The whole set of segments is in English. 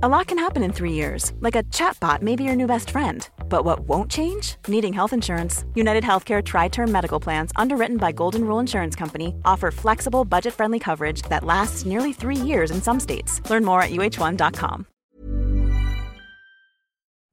A lot can happen in three years, like a chatbot may be your new best friend. But what won't change? Needing health insurance. United Healthcare Tri Term Medical Plans, underwritten by Golden Rule Insurance Company, offer flexible, budget friendly coverage that lasts nearly three years in some states. Learn more at uh1.com.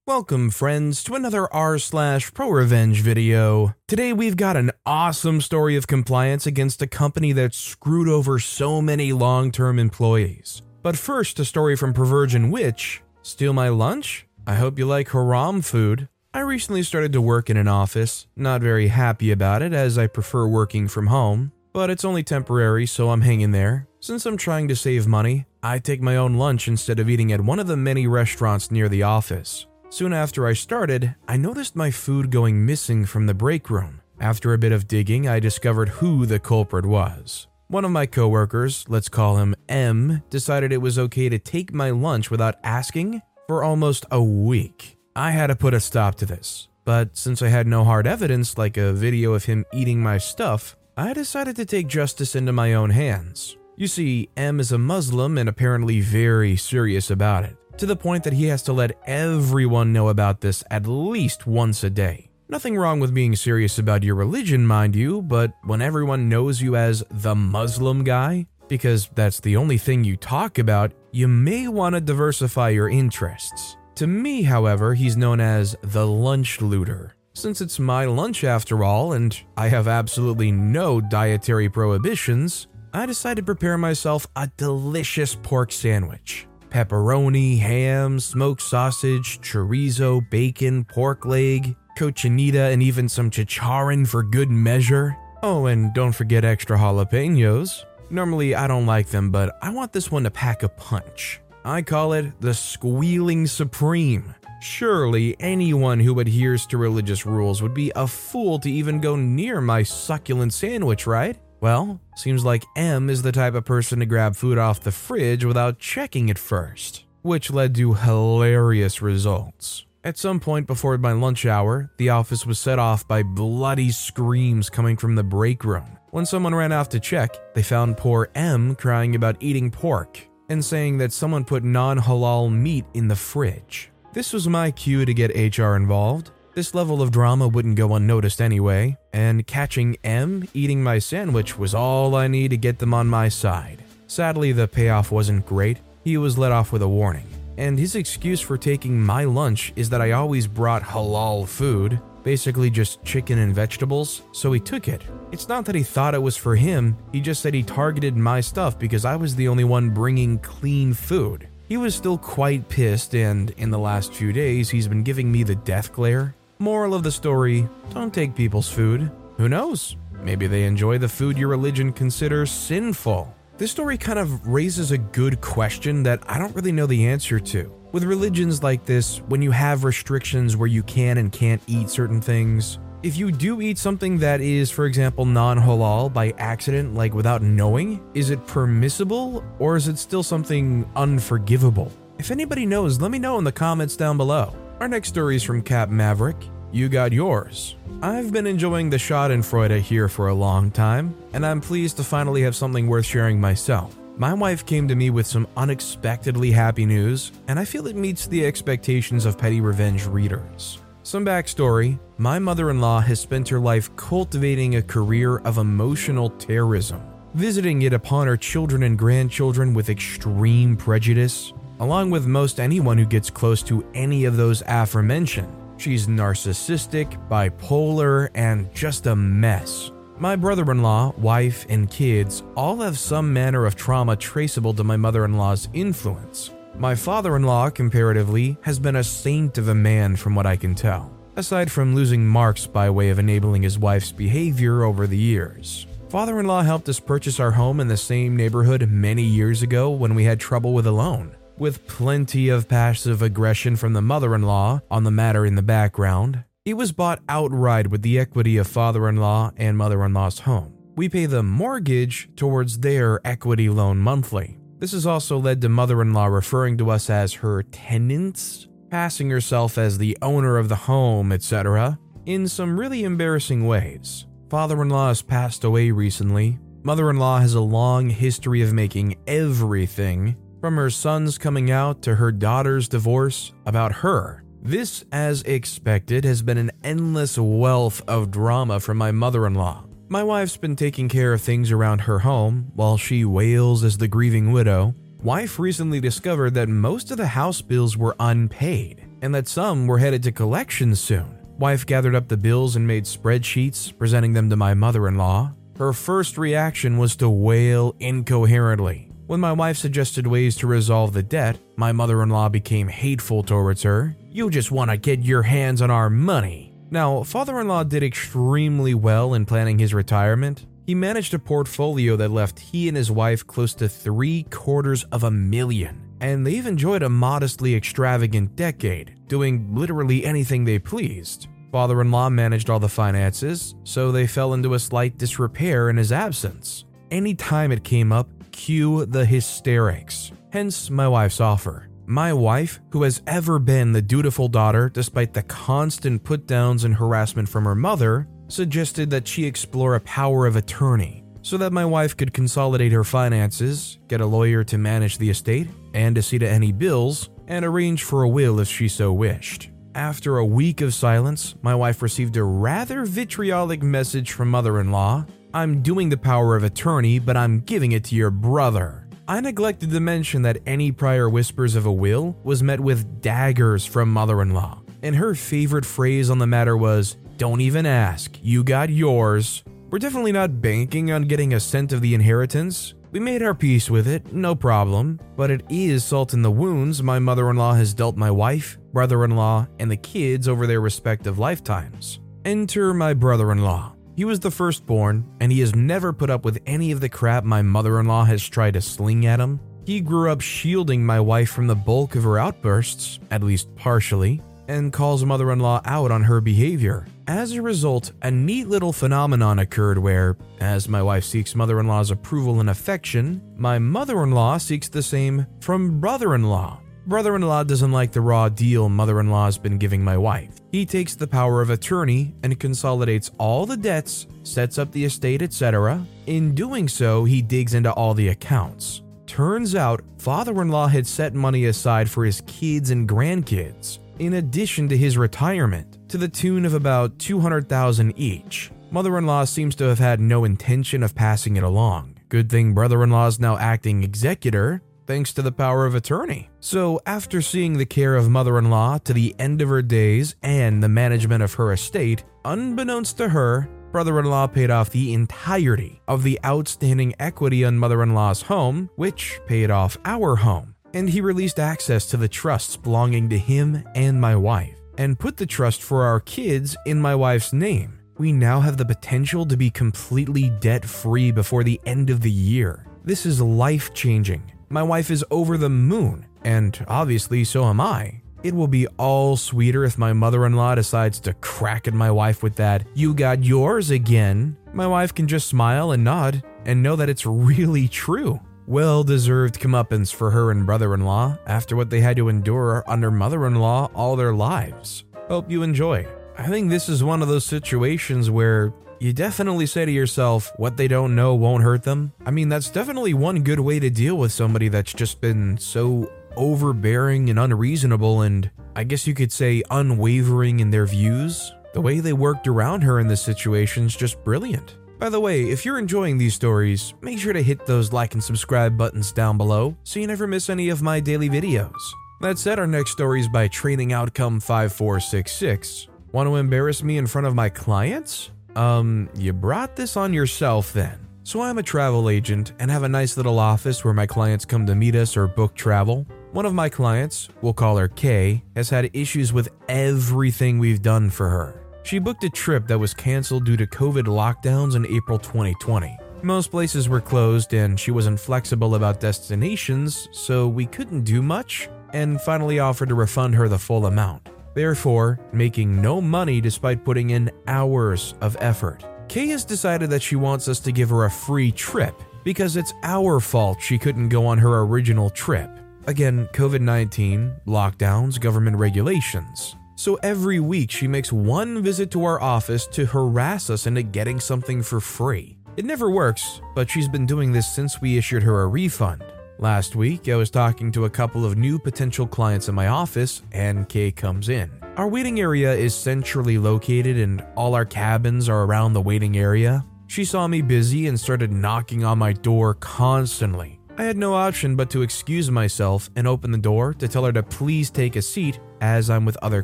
Welcome, friends, to another r slash pro revenge video. Today we've got an awesome story of compliance against a company that screwed over so many long term employees. But first, a story from Perversion Witch Steal my lunch? I hope you like haram food. I recently started to work in an office, not very happy about it as I prefer working from home, but it's only temporary, so I'm hanging there. Since I'm trying to save money, I take my own lunch instead of eating at one of the many restaurants near the office. Soon after I started, I noticed my food going missing from the break room. After a bit of digging, I discovered who the culprit was. One of my coworkers, let's call him M, decided it was okay to take my lunch without asking for almost a week. I had to put a stop to this, but since I had no hard evidence like a video of him eating my stuff, I decided to take justice into my own hands. You see, M is a Muslim and apparently very serious about it, to the point that he has to let everyone know about this at least once a day. Nothing wrong with being serious about your religion, mind you, but when everyone knows you as the Muslim guy, because that's the only thing you talk about, you may want to diversify your interests. To me, however, he's known as the lunch looter. Since it's my lunch after all, and I have absolutely no dietary prohibitions, I decided to prepare myself a delicious pork sandwich. Pepperoni, ham, smoked sausage, chorizo, bacon, pork leg, cochinita, and even some chicharron for good measure. Oh, and don't forget extra jalapenos. Normally, I don't like them, but I want this one to pack a punch. I call it the Squealing Supreme. Surely anyone who adheres to religious rules would be a fool to even go near my succulent sandwich, right? Well, seems like M is the type of person to grab food off the fridge without checking it first, which led to hilarious results. At some point before my lunch hour, the office was set off by bloody screams coming from the break room. When someone ran off to check, they found poor M crying about eating pork and saying that someone put non halal meat in the fridge. This was my cue to get HR involved. This level of drama wouldn't go unnoticed anyway, and catching M eating my sandwich was all I need to get them on my side. Sadly, the payoff wasn't great. He was let off with a warning and his excuse for taking my lunch is that I always brought halal food, basically just chicken and vegetables, so he took it. It's not that he thought it was for him, he just said he targeted my stuff because I was the only one bringing clean food. He was still quite pissed, and in the last few days, he's been giving me the death glare. Moral of the story don't take people's food. Who knows? Maybe they enjoy the food your religion considers sinful. This story kind of raises a good question that I don't really know the answer to. With religions like this, when you have restrictions where you can and can't eat certain things, if you do eat something that is, for example, non halal by accident, like without knowing, is it permissible or is it still something unforgivable? If anybody knows, let me know in the comments down below. Our next story is from Cap Maverick. You got yours. I've been enjoying the Schadenfreude here for a long time, and I'm pleased to finally have something worth sharing myself. My wife came to me with some unexpectedly happy news, and I feel it meets the expectations of Petty Revenge readers. Some backstory my mother in law has spent her life cultivating a career of emotional terrorism, visiting it upon her children and grandchildren with extreme prejudice, along with most anyone who gets close to any of those aforementioned. She's narcissistic, bipolar, and just a mess. My brother in law, wife, and kids all have some manner of trauma traceable to my mother in law's influence. My father in law, comparatively, has been a saint of a man from what I can tell, aside from losing marks by way of enabling his wife's behavior over the years. Father in law helped us purchase our home in the same neighborhood many years ago when we had trouble with a loan with plenty of passive aggression from the mother in law on the matter in the background. It was bought outright with the equity of father in law and mother in law's home. We pay the mortgage towards their equity loan monthly. This has also led to mother in law referring to us as her tenants, passing herself as the owner of the home, etc., in some really embarrassing ways. Father in law has passed away recently. Mother in law has a long history of making everything from her son's coming out to her daughter's divorce about her. This, as expected, has been an endless wealth of drama from my mother in law. My wife's been taking care of things around her home while she wails as the grieving widow. Wife recently discovered that most of the house bills were unpaid and that some were headed to collections soon. Wife gathered up the bills and made spreadsheets, presenting them to my mother in law. Her first reaction was to wail incoherently. When my wife suggested ways to resolve the debt, my mother in law became hateful towards her. You just want to get your hands on our money. Now, father in law did extremely well in planning his retirement. He managed a portfolio that left he and his wife close to three quarters of a million, and they've enjoyed a modestly extravagant decade, doing literally anything they pleased. Father in law managed all the finances, so they fell into a slight disrepair in his absence. Anytime it came up, cue the hysterics. Hence my wife's offer. My wife, who has ever been the dutiful daughter despite the constant put downs and harassment from her mother, suggested that she explore a power of attorney so that my wife could consolidate her finances, get a lawyer to manage the estate, and to see to any bills, and arrange for a will if she so wished. After a week of silence, my wife received a rather vitriolic message from mother in law I'm doing the power of attorney, but I'm giving it to your brother. I neglected to mention that any prior whispers of a will was met with daggers from mother in law, and her favorite phrase on the matter was, Don't even ask, you got yours. We're definitely not banking on getting a cent of the inheritance. We made our peace with it, no problem, but it is salt in the wounds my mother in law has dealt my wife, brother in law, and the kids over their respective lifetimes. Enter my brother in law. He was the firstborn, and he has never put up with any of the crap my mother in law has tried to sling at him. He grew up shielding my wife from the bulk of her outbursts, at least partially, and calls mother in law out on her behavior. As a result, a neat little phenomenon occurred where, as my wife seeks mother in law's approval and affection, my mother in law seeks the same from brother in law. Brother in law doesn't like the raw deal mother in law has been giving my wife. He takes the power of attorney and consolidates all the debts, sets up the estate, etc. In doing so, he digs into all the accounts. Turns out, father in law had set money aside for his kids and grandkids, in addition to his retirement, to the tune of about 200,000 each. Mother in law seems to have had no intention of passing it along. Good thing brother in law is now acting executor, thanks to the power of attorney. So, after seeing the care of mother in law to the end of her days and the management of her estate, unbeknownst to her, brother in law paid off the entirety of the outstanding equity on mother in law's home, which paid off our home. And he released access to the trusts belonging to him and my wife, and put the trust for our kids in my wife's name. We now have the potential to be completely debt free before the end of the year. This is life changing my wife is over the moon, and obviously so am I. It will be all sweeter if my mother in law decides to crack at my wife with that, you got yours again. My wife can just smile and nod and know that it's really true. Well deserved comeuppance for her and brother in law after what they had to endure under mother in law all their lives. Hope you enjoy. I think this is one of those situations where you definitely say to yourself, what they don't know won't hurt them. I mean, that's definitely one good way to deal with somebody that's just been so overbearing and unreasonable, and I guess you could say unwavering in their views. The way they worked around her in this situation is just brilliant. By the way, if you're enjoying these stories, make sure to hit those like and subscribe buttons down below so you never miss any of my daily videos. That said, our next story is by Training Outcome 5466. Want to embarrass me in front of my clients? Um, you brought this on yourself then. So I'm a travel agent and have a nice little office where my clients come to meet us or book travel. One of my clients, we'll call her Kay, has had issues with everything we've done for her. She booked a trip that was canceled due to COVID lockdowns in April 2020. Most places were closed and she wasn't flexible about destinations, so we couldn't do much and finally offered to refund her the full amount therefore making no money despite putting in hours of effort. Kay has decided that she wants us to give her a free trip because it's our fault she couldn't go on her original trip. Again, COVID 19, lockdowns, government regulations. So every week she makes one visit to our office to harass us into getting something for free. It never works, but she's been doing this since we issued her a refund. Last week, I was talking to a couple of new potential clients in my office, and Kay comes in. Our waiting area is centrally located, and all our cabins are around the waiting area. She saw me busy and started knocking on my door constantly. I had no option but to excuse myself and open the door to tell her to please take a seat as I'm with other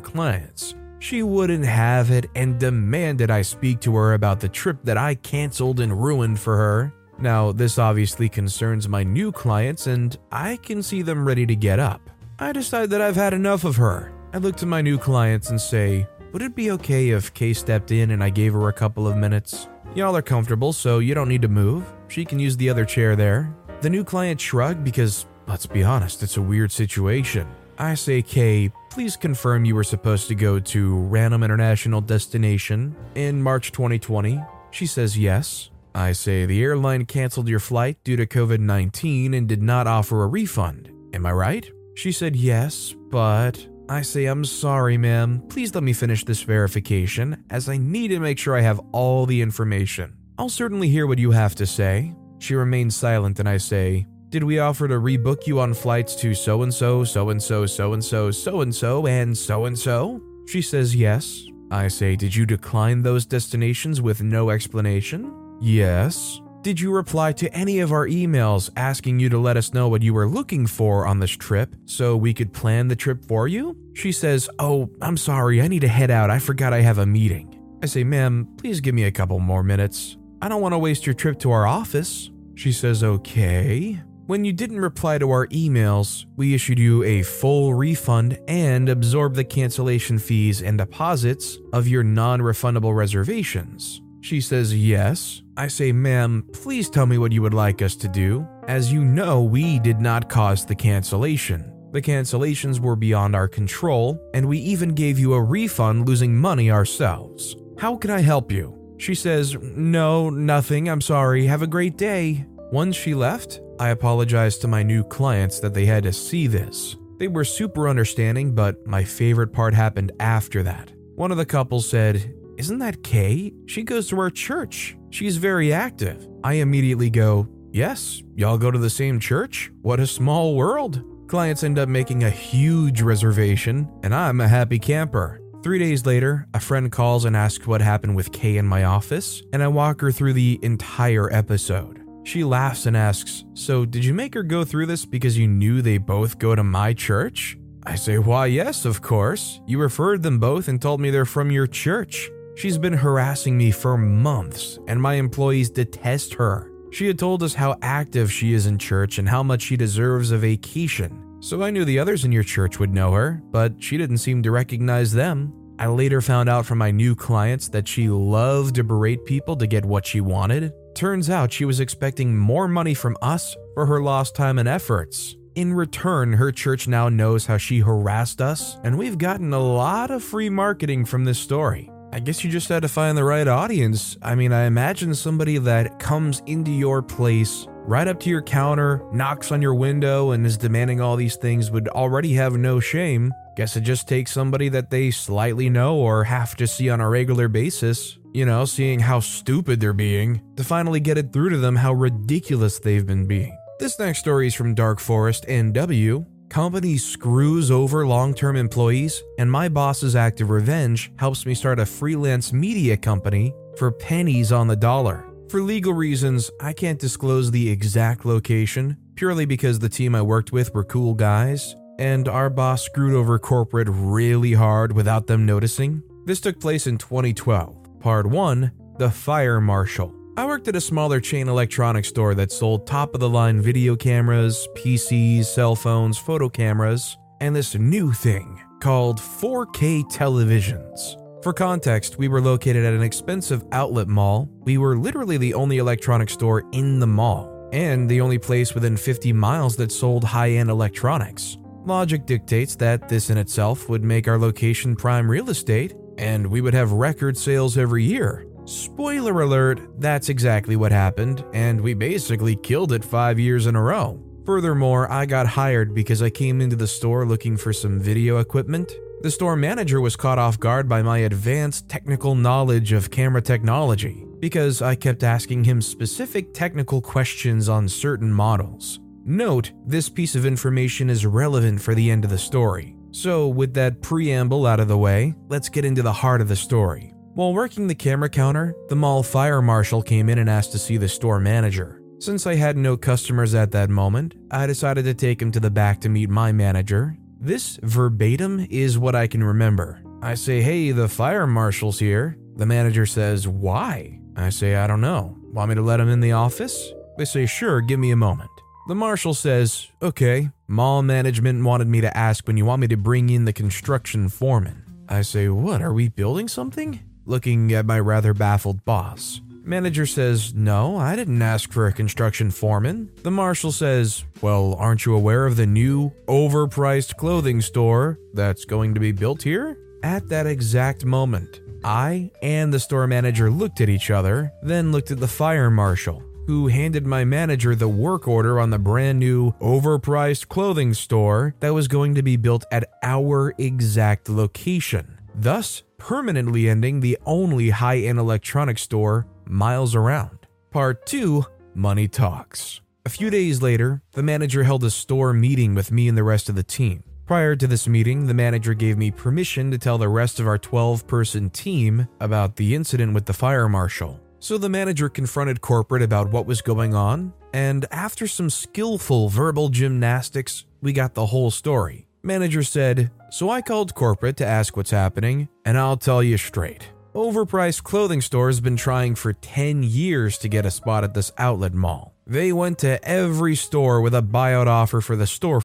clients. She wouldn't have it and demanded I speak to her about the trip that I canceled and ruined for her. Now, this obviously concerns my new clients, and I can see them ready to get up. I decide that I've had enough of her. I look to my new clients and say, Would it be okay if Kay stepped in and I gave her a couple of minutes? Y'all are comfortable, so you don't need to move. She can use the other chair there. The new client shrugged because, let's be honest, it's a weird situation. I say, Kay, please confirm you were supposed to go to random international destination in March 2020. She says yes. I say the airline canceled your flight due to COVID 19 and did not offer a refund. Am I right? She said yes, but I say I'm sorry, ma'am. Please let me finish this verification, as I need to make sure I have all the information. I'll certainly hear what you have to say. She remains silent, and I say, Did we offer to rebook you on flights to so and so, so and so, so and so, so and so, and so and so? She says yes. I say, Did you decline those destinations with no explanation? Yes. Did you reply to any of our emails asking you to let us know what you were looking for on this trip so we could plan the trip for you? She says, Oh, I'm sorry, I need to head out. I forgot I have a meeting. I say, Ma'am, please give me a couple more minutes. I don't want to waste your trip to our office. She says, Okay. When you didn't reply to our emails, we issued you a full refund and absorbed the cancellation fees and deposits of your non refundable reservations. She says yes. I say, ma'am, please tell me what you would like us to do. As you know, we did not cause the cancellation. The cancellations were beyond our control, and we even gave you a refund losing money ourselves. How can I help you? She says, No, nothing, I'm sorry, have a great day. Once she left, I apologized to my new clients that they had to see this. They were super understanding, but my favorite part happened after that. One of the couples said, isn't that Kay? She goes to our church. She's very active. I immediately go, Yes, y'all go to the same church? What a small world. Clients end up making a huge reservation, and I'm a happy camper. Three days later, a friend calls and asks what happened with Kay in my office, and I walk her through the entire episode. She laughs and asks, So, did you make her go through this because you knew they both go to my church? I say, Why, yes, of course. You referred them both and told me they're from your church. She's been harassing me for months, and my employees detest her. She had told us how active she is in church and how much she deserves a vacation. So I knew the others in your church would know her, but she didn't seem to recognize them. I later found out from my new clients that she loved to berate people to get what she wanted. Turns out she was expecting more money from us for her lost time and efforts. In return, her church now knows how she harassed us, and we've gotten a lot of free marketing from this story. I guess you just had to find the right audience. I mean, I imagine somebody that comes into your place, right up to your counter, knocks on your window, and is demanding all these things would already have no shame. Guess it just takes somebody that they slightly know or have to see on a regular basis, you know, seeing how stupid they're being, to finally get it through to them how ridiculous they've been being. This next story is from Dark Forest NW, Company screws over long term employees, and my boss's act of revenge helps me start a freelance media company for pennies on the dollar. For legal reasons, I can't disclose the exact location, purely because the team I worked with were cool guys, and our boss screwed over corporate really hard without them noticing. This took place in 2012. Part 1 The Fire Marshal. I worked at a smaller chain electronics store that sold top of the line video cameras, PCs, cell phones, photo cameras, and this new thing called 4K televisions. For context, we were located at an expensive outlet mall. We were literally the only electronics store in the mall, and the only place within 50 miles that sold high end electronics. Logic dictates that this in itself would make our location prime real estate, and we would have record sales every year. Spoiler alert, that's exactly what happened, and we basically killed it five years in a row. Furthermore, I got hired because I came into the store looking for some video equipment. The store manager was caught off guard by my advanced technical knowledge of camera technology because I kept asking him specific technical questions on certain models. Note, this piece of information is relevant for the end of the story. So, with that preamble out of the way, let's get into the heart of the story. While working the camera counter, the mall fire marshal came in and asked to see the store manager. Since I had no customers at that moment, I decided to take him to the back to meet my manager. This verbatim is what I can remember. I say, Hey, the fire marshal's here. The manager says, Why? I say, I don't know. Want me to let him in the office? They say, Sure, give me a moment. The marshal says, Okay, mall management wanted me to ask when you want me to bring in the construction foreman. I say, What, are we building something? Looking at my rather baffled boss. Manager says, No, I didn't ask for a construction foreman. The marshal says, Well, aren't you aware of the new, overpriced clothing store that's going to be built here? At that exact moment, I and the store manager looked at each other, then looked at the fire marshal who handed my manager the work order on the brand new, overpriced clothing store that was going to be built at our exact location, thus permanently ending the only high end electronics store miles around. Part 2 Money Talks. A few days later, the manager held a store meeting with me and the rest of the team. Prior to this meeting, the manager gave me permission to tell the rest of our 12 person team about the incident with the fire marshal. So the manager confronted corporate about what was going on, and after some skillful verbal gymnastics, we got the whole story. Manager said, So I called corporate to ask what's happening, and I'll tell you straight. Overpriced clothing store has been trying for 10 years to get a spot at this outlet mall. They went to every store with a buyout offer for the store.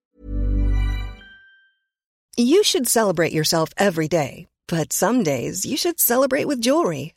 You should celebrate yourself every day, but some days you should celebrate with jewelry.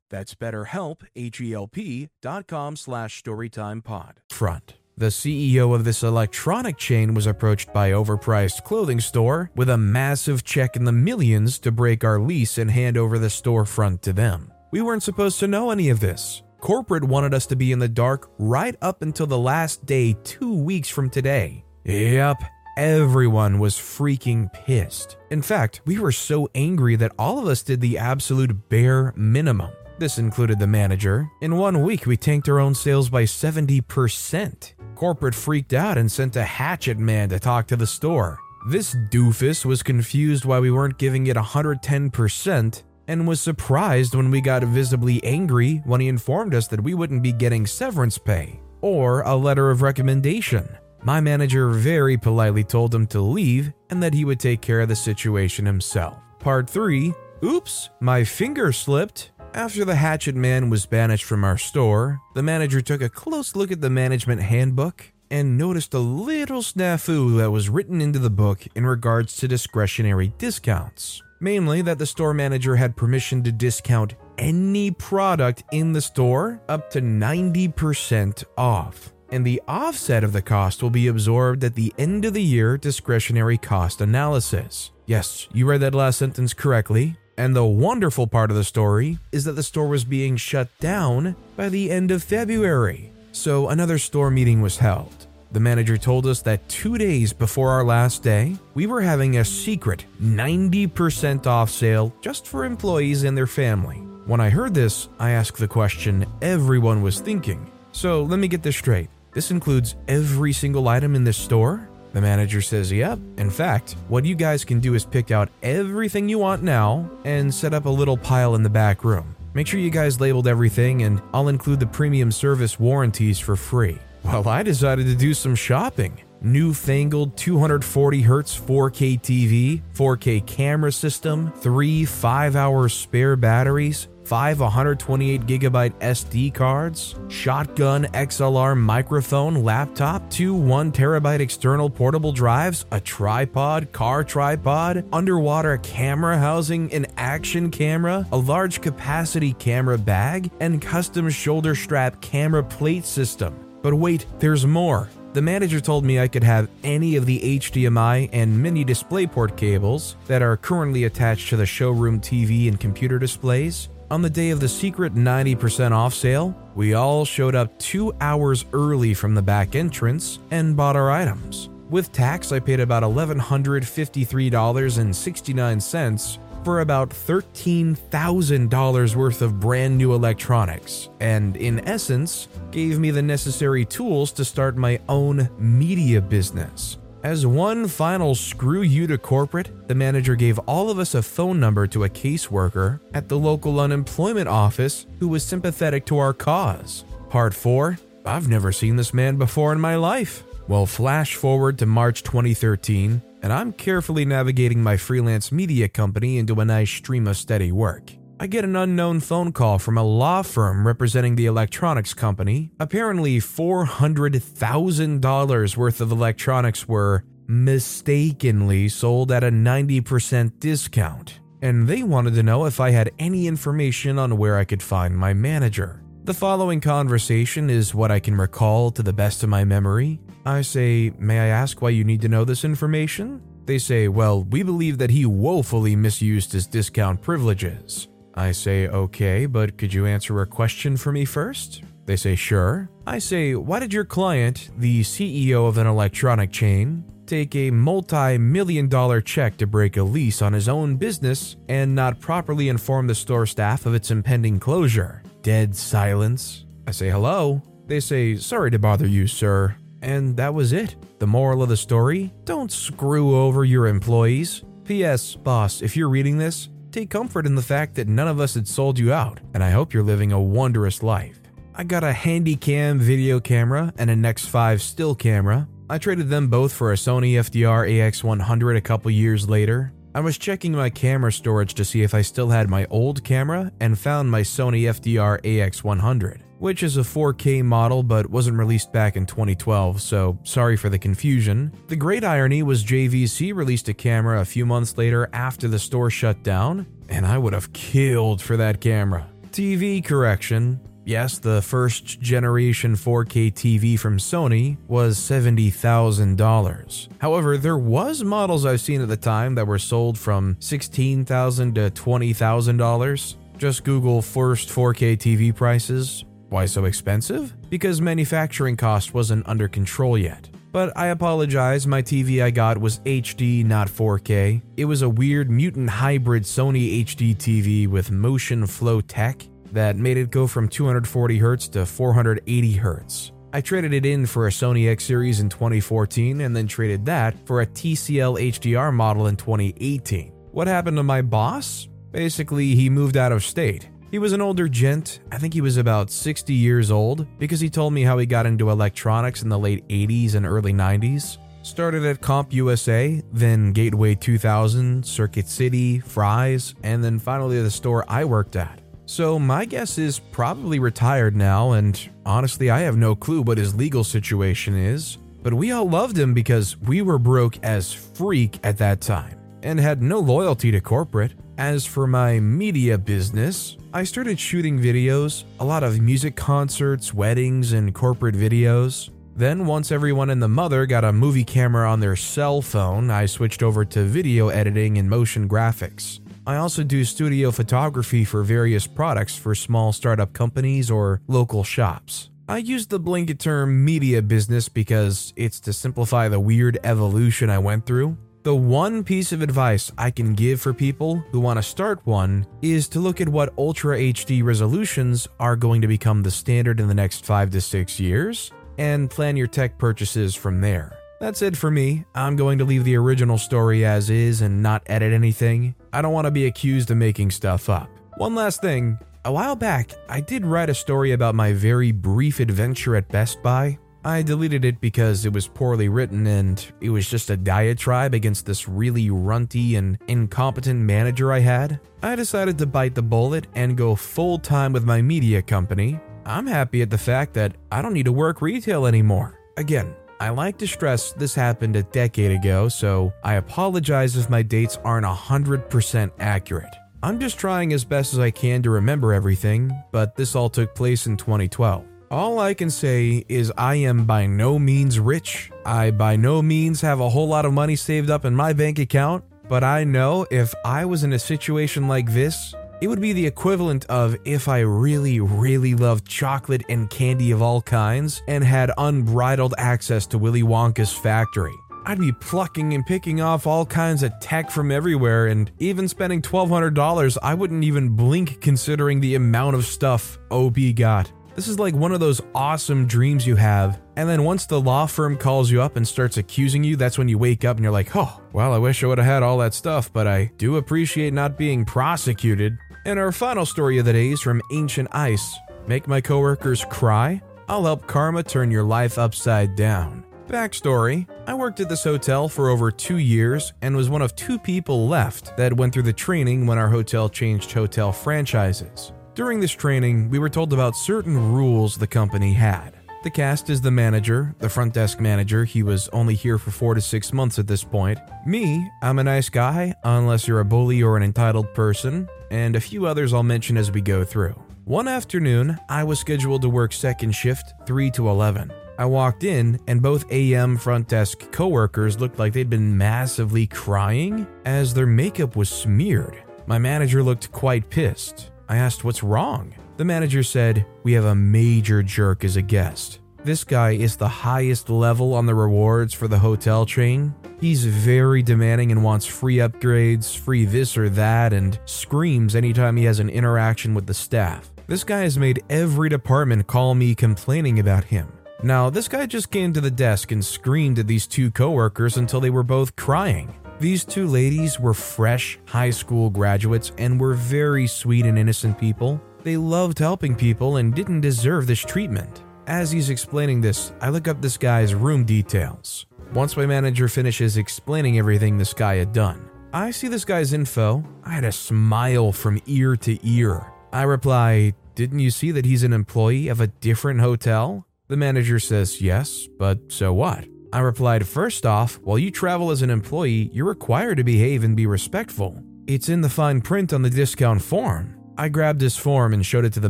That's betterhelp, H-E-L-P dot com slash storytimepod. Front. The CEO of this electronic chain was approached by overpriced clothing store with a massive check in the millions to break our lease and hand over the storefront to them. We weren't supposed to know any of this. Corporate wanted us to be in the dark right up until the last day, two weeks from today. Yep, everyone was freaking pissed. In fact, we were so angry that all of us did the absolute bare minimum. This included the manager. In one week, we tanked our own sales by 70%. Corporate freaked out and sent a hatchet man to talk to the store. This doofus was confused why we weren't giving it 110% and was surprised when we got visibly angry when he informed us that we wouldn't be getting severance pay or a letter of recommendation. My manager very politely told him to leave and that he would take care of the situation himself. Part 3 Oops, my finger slipped. After the hatchet man was banished from our store, the manager took a close look at the management handbook and noticed a little snafu that was written into the book in regards to discretionary discounts. Mainly that the store manager had permission to discount any product in the store up to 90% off. And the offset of the cost will be absorbed at the end of the year discretionary cost analysis. Yes, you read that last sentence correctly. And the wonderful part of the story is that the store was being shut down by the end of February. So another store meeting was held. The manager told us that two days before our last day, we were having a secret 90% off sale just for employees and their family. When I heard this, I asked the question everyone was thinking. So let me get this straight. This includes every single item in this store? The manager says, Yep. In fact, what you guys can do is pick out everything you want now and set up a little pile in the back room. Make sure you guys labeled everything, and I'll include the premium service warranties for free. Well, I decided to do some shopping. Newfangled 240 Hz 4K TV, 4K camera system, three 5 hour spare batteries, five 128 gigabyte SD cards, shotgun XLR microphone, laptop, two 1 terabyte external portable drives, a tripod, car tripod, underwater camera housing, an action camera, a large capacity camera bag, and custom shoulder strap camera plate system. But wait, there's more. The manager told me I could have any of the HDMI and mini DisplayPort cables that are currently attached to the showroom TV and computer displays. On the day of the secret 90% off sale, we all showed up two hours early from the back entrance and bought our items. With tax, I paid about $1,153.69 for about $13,000 worth of brand new electronics, and in essence, gave me the necessary tools to start my own media business. As one final screw you to corporate, the manager gave all of us a phone number to a caseworker at the local unemployment office who was sympathetic to our cause. Part 4 I've never seen this man before in my life. Well, flash forward to March 2013, and I'm carefully navigating my freelance media company into a nice stream of steady work. I get an unknown phone call from a law firm representing the electronics company. Apparently, $400,000 worth of electronics were mistakenly sold at a 90% discount, and they wanted to know if I had any information on where I could find my manager. The following conversation is what I can recall to the best of my memory. I say, May I ask why you need to know this information? They say, Well, we believe that he woefully misused his discount privileges. I say, okay, but could you answer a question for me first? They say, sure. I say, why did your client, the CEO of an electronic chain, take a multi million dollar check to break a lease on his own business and not properly inform the store staff of its impending closure? Dead silence. I say, hello. They say, sorry to bother you, sir. And that was it. The moral of the story don't screw over your employees. P.S. Boss, if you're reading this, Take comfort in the fact that none of us had sold you out, and I hope you're living a wondrous life. I got a Handycam video camera and a NEX-5 still camera. I traded them both for a Sony FDR AX100 a couple years later. I was checking my camera storage to see if I still had my old camera and found my Sony FDR AX100 which is a 4K model but wasn't released back in 2012, so sorry for the confusion. The great irony was JVC released a camera a few months later after the store shut down, and I would have killed for that camera. TV correction. Yes, the first generation 4K TV from Sony was $70,000. However, there was models I've seen at the time that were sold from 16,000 to $20,000. Just Google first 4K TV prices why so expensive? Because manufacturing cost wasn't under control yet. But I apologize, my TV I got was HD, not 4K. It was a weird mutant hybrid Sony HD TV with motion flow tech that made it go from 240Hz to 480Hz. I traded it in for a Sony X Series in 2014 and then traded that for a TCL HDR model in 2018. What happened to my boss? Basically, he moved out of state. He was an older gent, I think he was about 60 years old, because he told me how he got into electronics in the late 80s and early 90s. Started at CompUSA, then Gateway 2000, Circuit City, Fry's, and then finally the store I worked at. So my guess is probably retired now, and honestly, I have no clue what his legal situation is. But we all loved him because we were broke as freak at that time. and had no loyalty to corporate. As for my media business, I started shooting videos, a lot of music concerts, weddings, and corporate videos. Then, once everyone and the mother got a movie camera on their cell phone, I switched over to video editing and motion graphics. I also do studio photography for various products for small startup companies or local shops. I use the blanket term media business because it's to simplify the weird evolution I went through. The one piece of advice I can give for people who want to start one is to look at what Ultra HD resolutions are going to become the standard in the next 5 to 6 years and plan your tech purchases from there. That's it for me. I'm going to leave the original story as is and not edit anything. I don't want to be accused of making stuff up. One last thing a while back, I did write a story about my very brief adventure at Best Buy. I deleted it because it was poorly written and it was just a diatribe against this really runty and incompetent manager I had. I decided to bite the bullet and go full time with my media company. I'm happy at the fact that I don't need to work retail anymore. Again, I like to stress this happened a decade ago, so I apologize if my dates aren't 100% accurate. I'm just trying as best as I can to remember everything, but this all took place in 2012. All I can say is I am by no means rich. I by no means have a whole lot of money saved up in my bank account, but I know if I was in a situation like this, it would be the equivalent of if I really, really loved chocolate and candy of all kinds and had unbridled access to Willy Wonka's factory. I'd be plucking and picking off all kinds of tech from everywhere, and even spending $1,200, I wouldn't even blink considering the amount of stuff OP got. This is like one of those awesome dreams you have, and then once the law firm calls you up and starts accusing you, that's when you wake up and you're like, oh, well, I wish I would have had all that stuff, but I do appreciate not being prosecuted. And our final story of the day is from Ancient Ice. Make my coworkers cry? I'll help karma turn your life upside down. Backstory I worked at this hotel for over two years and was one of two people left that went through the training when our hotel changed hotel franchises. During this training, we were told about certain rules the company had. The cast is the manager, the front desk manager, he was only here for four to six months at this point. Me, I'm a nice guy, unless you're a bully or an entitled person and a few others I'll mention as we go through. One afternoon, I was scheduled to work second shift, 3 to 11. I walked in, and both AM front desk coworkers looked like they'd been massively crying as their makeup was smeared. My manager looked quite pissed. I asked what's wrong. The manager said, We have a major jerk as a guest. This guy is the highest level on the rewards for the hotel chain. He's very demanding and wants free upgrades, free this or that, and screams anytime he has an interaction with the staff. This guy has made every department call me complaining about him. Now, this guy just came to the desk and screamed at these two coworkers until they were both crying. These two ladies were fresh high school graduates and were very sweet and innocent people. They loved helping people and didn't deserve this treatment. As he's explaining this, I look up this guy's room details. Once my manager finishes explaining everything this guy had done, I see this guy's info. I had a smile from ear to ear. I reply, Didn't you see that he's an employee of a different hotel? The manager says, Yes, but so what? I replied, First off, while you travel as an employee, you're required to behave and be respectful. It's in the fine print on the discount form. I grabbed his form and showed it to the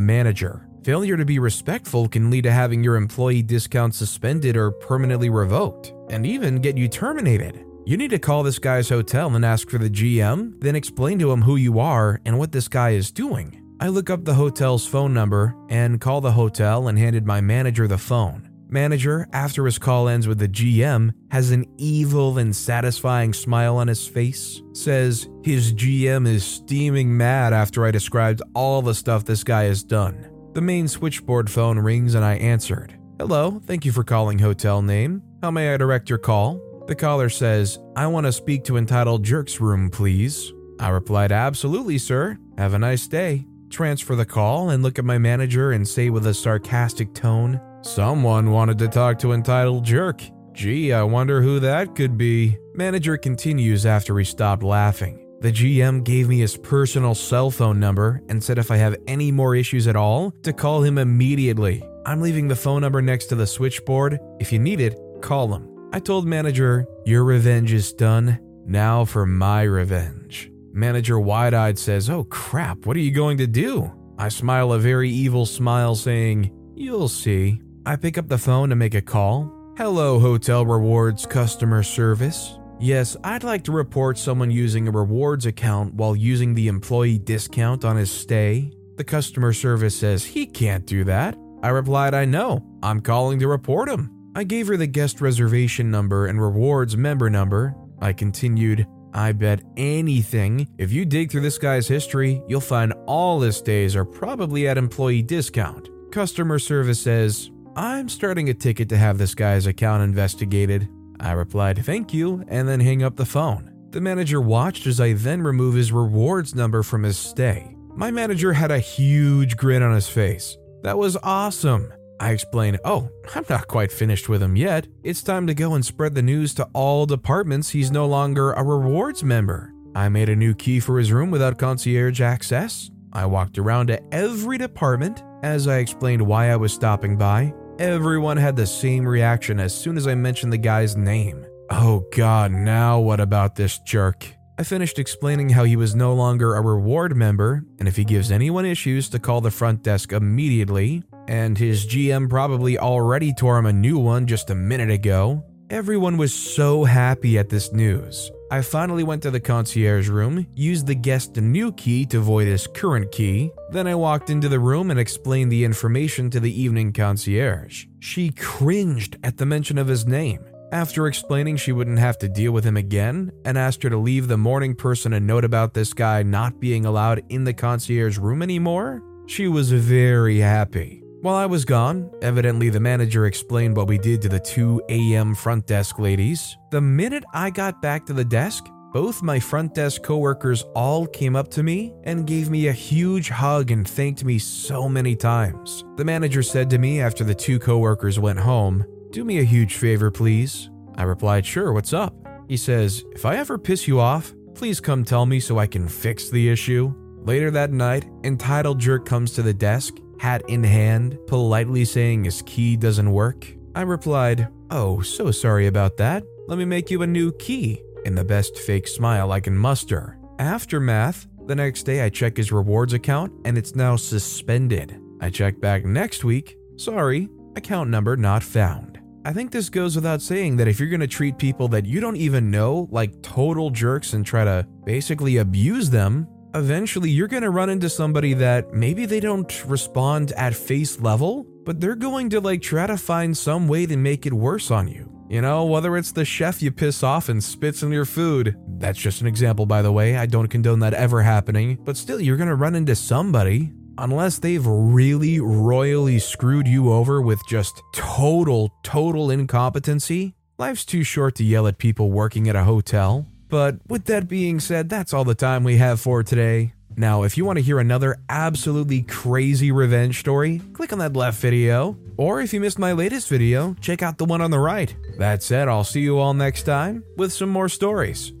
manager. Failure to be respectful can lead to having your employee discount suspended or permanently revoked, and even get you terminated. You need to call this guy's hotel and ask for the GM, then explain to him who you are and what this guy is doing. I look up the hotel's phone number and call the hotel and handed my manager the phone. Manager, after his call ends with the GM, has an evil and satisfying smile on his face. Says his GM is steaming mad after I described all the stuff this guy has done. The main switchboard phone rings and I answered. Hello, thank you for calling hotel name. How may I direct your call? The caller says, I want to speak to entitled Jerk's room, please. I replied, Absolutely, sir. Have a nice day. Transfer the call and look at my manager and say with a sarcastic tone, Someone wanted to talk to entitled Jerk. Gee, I wonder who that could be. Manager continues after he stopped laughing. The GM gave me his personal cell phone number and said if I have any more issues at all, to call him immediately. I'm leaving the phone number next to the switchboard. If you need it, call him. I told manager, Your revenge is done. Now for my revenge. Manager wide eyed says, Oh crap, what are you going to do? I smile a very evil smile, saying, You'll see. I pick up the phone to make a call. Hello, Hotel Rewards customer service. Yes, I'd like to report someone using a rewards account while using the employee discount on his stay. The customer service says he can't do that. I replied, I know. I'm calling to report him. I gave her the guest reservation number and rewards member number. I continued, I bet anything, if you dig through this guy's history, you'll find all his stays are probably at employee discount. Customer service says, I'm starting a ticket to have this guy's account investigated. I replied, Thank you, and then hang up the phone. The manager watched as I then remove his rewards number from his stay. My manager had a huge grin on his face. That was awesome. I explained, Oh, I'm not quite finished with him yet. It's time to go and spread the news to all departments he's no longer a rewards member. I made a new key for his room without concierge access. I walked around to every department as I explained why I was stopping by. Everyone had the same reaction as soon as I mentioned the guy's name. Oh god, now what about this jerk? I finished explaining how he was no longer a reward member, and if he gives anyone issues, to call the front desk immediately, and his GM probably already tore him a new one just a minute ago. Everyone was so happy at this news. I finally went to the concierge room, used the guest new key to void his current key. Then I walked into the room and explained the information to the evening concierge. She cringed at the mention of his name. After explaining she wouldn't have to deal with him again, and asked her to leave the morning person a note about this guy not being allowed in the concierge room anymore, she was very happy. While I was gone, evidently the manager explained what we did to the 2 a.m. front desk ladies. The minute I got back to the desk, both my front desk coworkers all came up to me and gave me a huge hug and thanked me so many times. The manager said to me after the two coworkers went home, Do me a huge favor, please. I replied, Sure, what's up? He says, If I ever piss you off, please come tell me so I can fix the issue. Later that night, entitled jerk comes to the desk hat in hand, politely saying his key doesn't work. I replied, Oh, so sorry about that. Let me make you a new key, in the best fake smile I can muster. Aftermath, the next day I check his rewards account and it's now suspended. I check back next week. Sorry, account number not found. I think this goes without saying that if you're gonna treat people that you don't even know like total jerks and try to basically abuse them, eventually you're going to run into somebody that maybe they don't respond at face level, but they're going to like try to find some way to make it worse on you. You know, whether it's the chef you piss off and spits in your food. That's just an example, by the way. I don't condone that ever happening. But still, you're going to run into somebody, unless they've really royally screwed you over with just total, total incompetency. Life's too short to yell at people working at a hotel. But with that being said, that's all the time we have for today. Now, if you want to hear another absolutely crazy revenge story, click on that left video. Or if you missed my latest video, check out the one on the right. That said, I'll see you all next time with some more stories.